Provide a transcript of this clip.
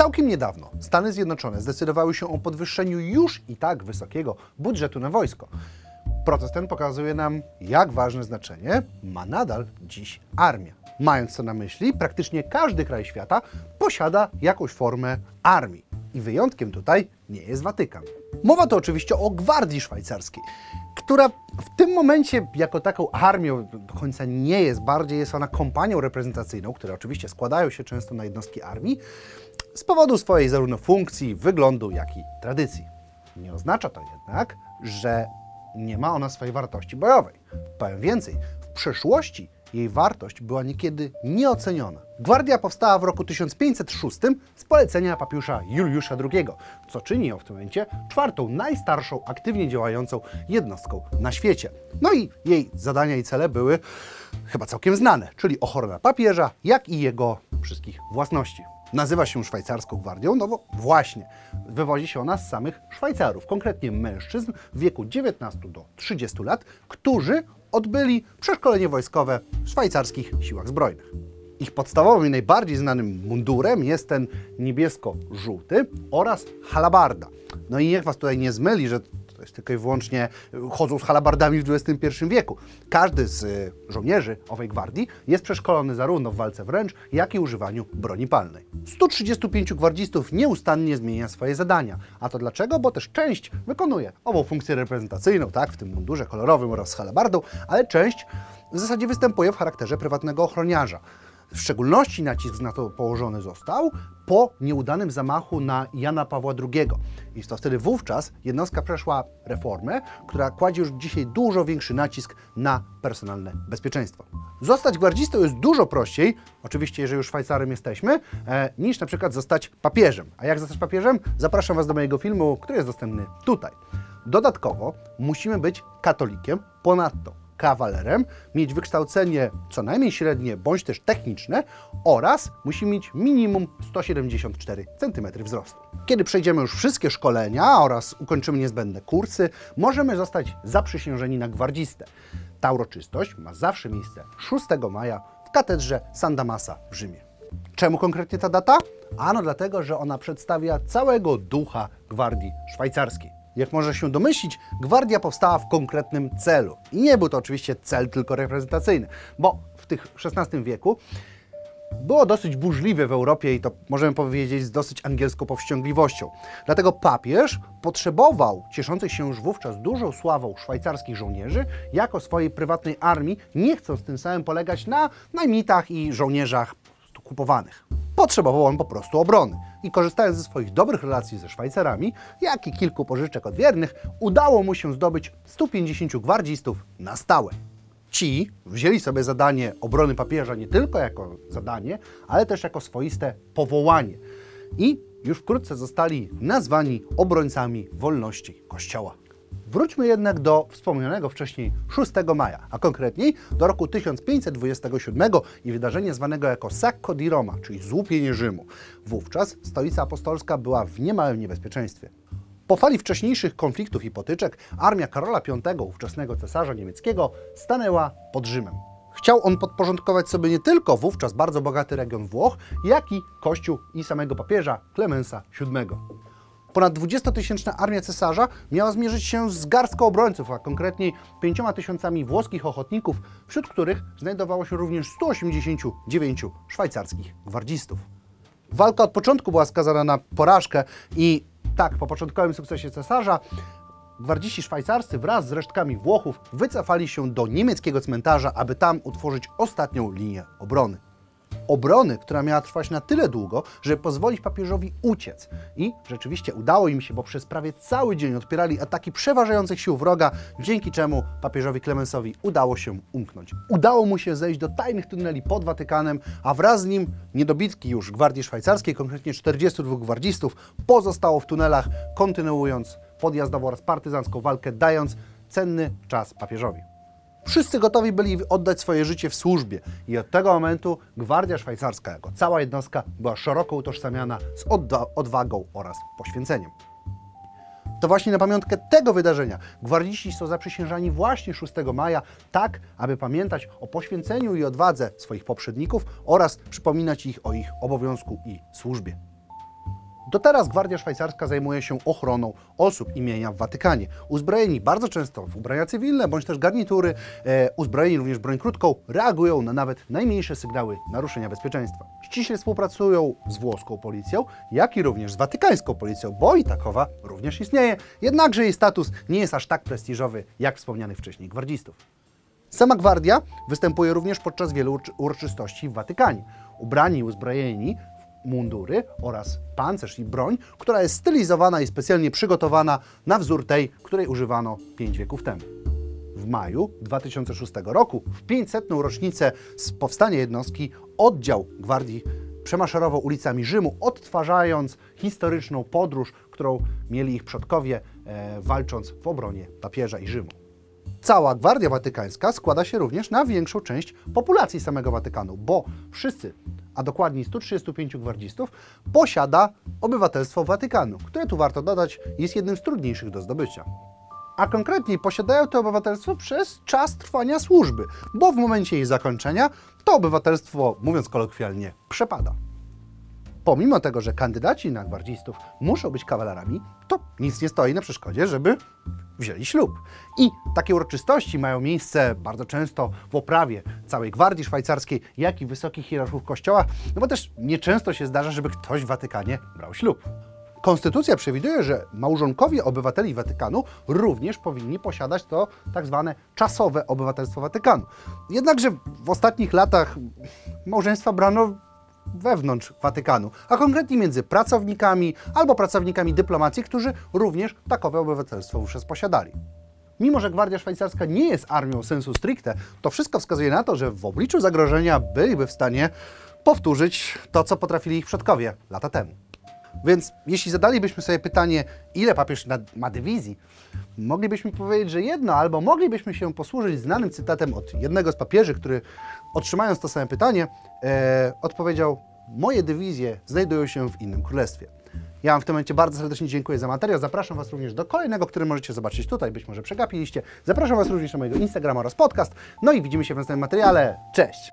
Całkiem niedawno Stany Zjednoczone zdecydowały się o podwyższeniu już i tak wysokiego budżetu na wojsko. Proces ten pokazuje nam, jak ważne znaczenie ma nadal dziś armia. Mając to na myśli, praktycznie każdy kraj świata posiada jakąś formę armii. I wyjątkiem tutaj nie jest Watykan. Mowa tu oczywiście o Gwardii Szwajcarskiej, która w tym momencie jako taką armią do końca nie jest, bardziej jest ona kompanią reprezentacyjną, które oczywiście składają się często na jednostki armii, z powodu swojej zarówno funkcji, wyglądu, jak i tradycji. Nie oznacza to jednak, że nie ma ona swojej wartości bojowej. Powiem więcej, w przeszłości jej wartość była niekiedy nieoceniona. Gwardia powstała w roku 1506 z polecenia papiusza Juliusza II, co czyni ją w tym momencie czwartą najstarszą aktywnie działającą jednostką na świecie. No i jej zadania i cele były chyba całkiem znane, czyli ochrona papieża, jak i jego wszystkich własności. Nazywa się szwajcarską gwardią, no bo właśnie, wywodzi się ona z samych Szwajcarów, konkretnie mężczyzn w wieku 19 do 30 lat, którzy odbyli przeszkolenie wojskowe w szwajcarskich siłach zbrojnych. Ich podstawowym i najbardziej znanym mundurem jest ten niebiesko-żółty oraz halabarda. No i niech Was tutaj nie zmyli, że to jest tylko i wyłącznie chodzą z halabardami w XXI wieku. Każdy z y, żołnierzy owej gwardii jest przeszkolony zarówno w walce wręcz, jak i używaniu broni palnej. 135 gwardzistów nieustannie zmienia swoje zadania. A to dlaczego? Bo też część wykonuje ową funkcję reprezentacyjną, tak, w tym mundurze kolorowym oraz z halabardą, ale część w zasadzie występuje w charakterze prywatnego ochroniarza. W szczególności nacisk na to położony został po nieudanym zamachu na Jana Pawła II. I to wtedy wówczas jednostka przeszła reformę, która kładzie już dzisiaj dużo większy nacisk na personalne bezpieczeństwo. Zostać gwardzistą jest dużo prościej, oczywiście jeżeli już Szwajcarem jesteśmy, e, niż na przykład zostać papieżem. A jak zostać papieżem? Zapraszam Was do mojego filmu, który jest dostępny tutaj. Dodatkowo musimy być katolikiem, ponadto kawalerem, mieć wykształcenie co najmniej średnie bądź też techniczne oraz musi mieć minimum 174 cm wzrostu. Kiedy przejdziemy już wszystkie szkolenia oraz ukończymy niezbędne kursy, możemy zostać zaprzysiężeni na gwardzistę. Ta uroczystość ma zawsze miejsce 6 maja w katedrze San Damasa w Rzymie. Czemu konkretnie ta data? Ano dlatego, że ona przedstawia całego ducha gwardii szwajcarskiej. Jak można się domyślić, gwardia powstała w konkretnym celu. I nie był to oczywiście cel tylko reprezentacyjny, bo w tych XVI wieku było dosyć burzliwe w Europie i to możemy powiedzieć z dosyć angielską powściągliwością. Dlatego papież potrzebował cieszących się już wówczas dużą sławą szwajcarskich żołnierzy jako swojej prywatnej armii, nie chcąc tym samym polegać na najmitach i żołnierzach kupowanych. Potrzebował on po prostu obrony i korzystając ze swoich dobrych relacji ze Szwajcarami, jak i kilku pożyczek od wiernych, udało mu się zdobyć 150 gwardzistów na stałe. Ci wzięli sobie zadanie obrony papieża nie tylko jako zadanie, ale też jako swoiste powołanie. I już wkrótce zostali nazwani obrońcami wolności Kościoła. Wróćmy jednak do wspomnianego wcześniej 6 maja, a konkretniej do roku 1527 i wydarzenia zwanego jako Sacco di Roma, czyli złupienie Rzymu. Wówczas stolica apostolska była w niemałym niebezpieczeństwie. Po fali wcześniejszych konfliktów i potyczek armia Karola V, ówczesnego cesarza niemieckiego, stanęła pod Rzymem. Chciał on podporządkować sobie nie tylko wówczas bardzo bogaty region Włoch, jak i kościół i samego papieża Klemensa VII. Ponad 20-tysięczna armia cesarza miała zmierzyć się z garstką obrońców, a konkretniej 5 tysiącami włoskich ochotników, wśród których znajdowało się również 189 szwajcarskich gwardzistów. Walka od początku była skazana na porażkę i tak, po początkowym sukcesie cesarza, gwardziści szwajcarscy wraz z resztkami Włochów wycofali się do niemieckiego cmentarza, aby tam utworzyć ostatnią linię obrony obrony, która miała trwać na tyle długo, żeby pozwolić papieżowi uciec. I rzeczywiście udało im się, bo przez prawie cały dzień odpierali ataki przeważających sił wroga, dzięki czemu papieżowi Klemensowi udało się umknąć. Udało mu się zejść do tajnych tuneli pod Watykanem, a wraz z nim niedobitki już Gwardii Szwajcarskiej, konkretnie 42 gwardzistów, pozostało w tunelach, kontynuując podjazdową oraz partyzancką walkę, dając cenny czas papieżowi. Wszyscy gotowi byli oddać swoje życie w służbie i od tego momentu Gwardia Szwajcarska jako cała jednostka była szeroko utożsamiana z odwagą oraz poświęceniem. To właśnie na pamiątkę tego wydarzenia gwardziści są zaprzysiężani właśnie 6 maja, tak aby pamiętać o poświęceniu i odwadze swoich poprzedników oraz przypominać ich o ich obowiązku i służbie. Do teraz Gwardia Szwajcarska zajmuje się ochroną osób imienia w Watykanie. Uzbrojeni bardzo często w ubrania cywilne bądź też garnitury, e, uzbrojeni również broń krótką, reagują na nawet najmniejsze sygnały naruszenia bezpieczeństwa. Ściśle współpracują z włoską policją, jak i również z watykańską policją, bo i takowa również istnieje, jednakże jej status nie jest aż tak prestiżowy jak wspomnianych wcześniej gwardzistów. Sama gwardia występuje również podczas wielu uroczystości w Watykanie. Ubrani i uzbrojeni mundury oraz pancerz i broń, która jest stylizowana i specjalnie przygotowana na wzór tej, której używano 5 wieków temu. W maju 2006 roku, w 500. rocznicę z powstania jednostki, oddział gwardii przemaszerował ulicami Rzymu, odtwarzając historyczną podróż, którą mieli ich przodkowie, e, walcząc w obronie papieża i Rzymu. Cała Gwardia Watykańska składa się również na większą część populacji samego Watykanu, bo wszyscy, a dokładniej 135 gwardzistów, posiada obywatelstwo Watykanu, które tu warto dodać jest jednym z trudniejszych do zdobycia. A konkretniej posiadają to obywatelstwo przez czas trwania służby, bo w momencie jej zakończenia to obywatelstwo, mówiąc kolokwialnie, przepada. Pomimo tego, że kandydaci na gwardzistów muszą być kawalerami, to nic nie stoi na przeszkodzie, żeby wzięli ślub. I takie uroczystości mają miejsce bardzo często w oprawie całej gwardii szwajcarskiej, jak i wysokich hierarchów kościoła, no bo też nieczęsto się zdarza, żeby ktoś w Watykanie brał ślub. Konstytucja przewiduje, że małżonkowie obywateli Watykanu również powinni posiadać to tak zwane czasowe obywatelstwo Watykanu. Jednakże w ostatnich latach małżeństwa brano wewnątrz Watykanu, a konkretnie między pracownikami albo pracownikami dyplomacji, którzy również takowe obywatelstwo wówczas posiadali. Mimo, że Gwardia Szwajcarska nie jest armią sensu stricte, to wszystko wskazuje na to, że w obliczu zagrożenia byliby w stanie powtórzyć to, co potrafili ich przodkowie lata temu. Więc jeśli zadalibyśmy sobie pytanie, ile papież ma dywizji, moglibyśmy powiedzieć, że jedno, albo moglibyśmy się posłużyć znanym cytatem od jednego z papieży, który otrzymając to same pytanie, e, odpowiedział: Moje dywizje znajdują się w innym królestwie. Ja Wam w tym momencie bardzo serdecznie dziękuję za materiał. Zapraszam Was również do kolejnego, który możecie zobaczyć tutaj, być może przegapiliście. Zapraszam Was również na mojego Instagrama oraz podcast. No i widzimy się w następnym materiale. Cześć!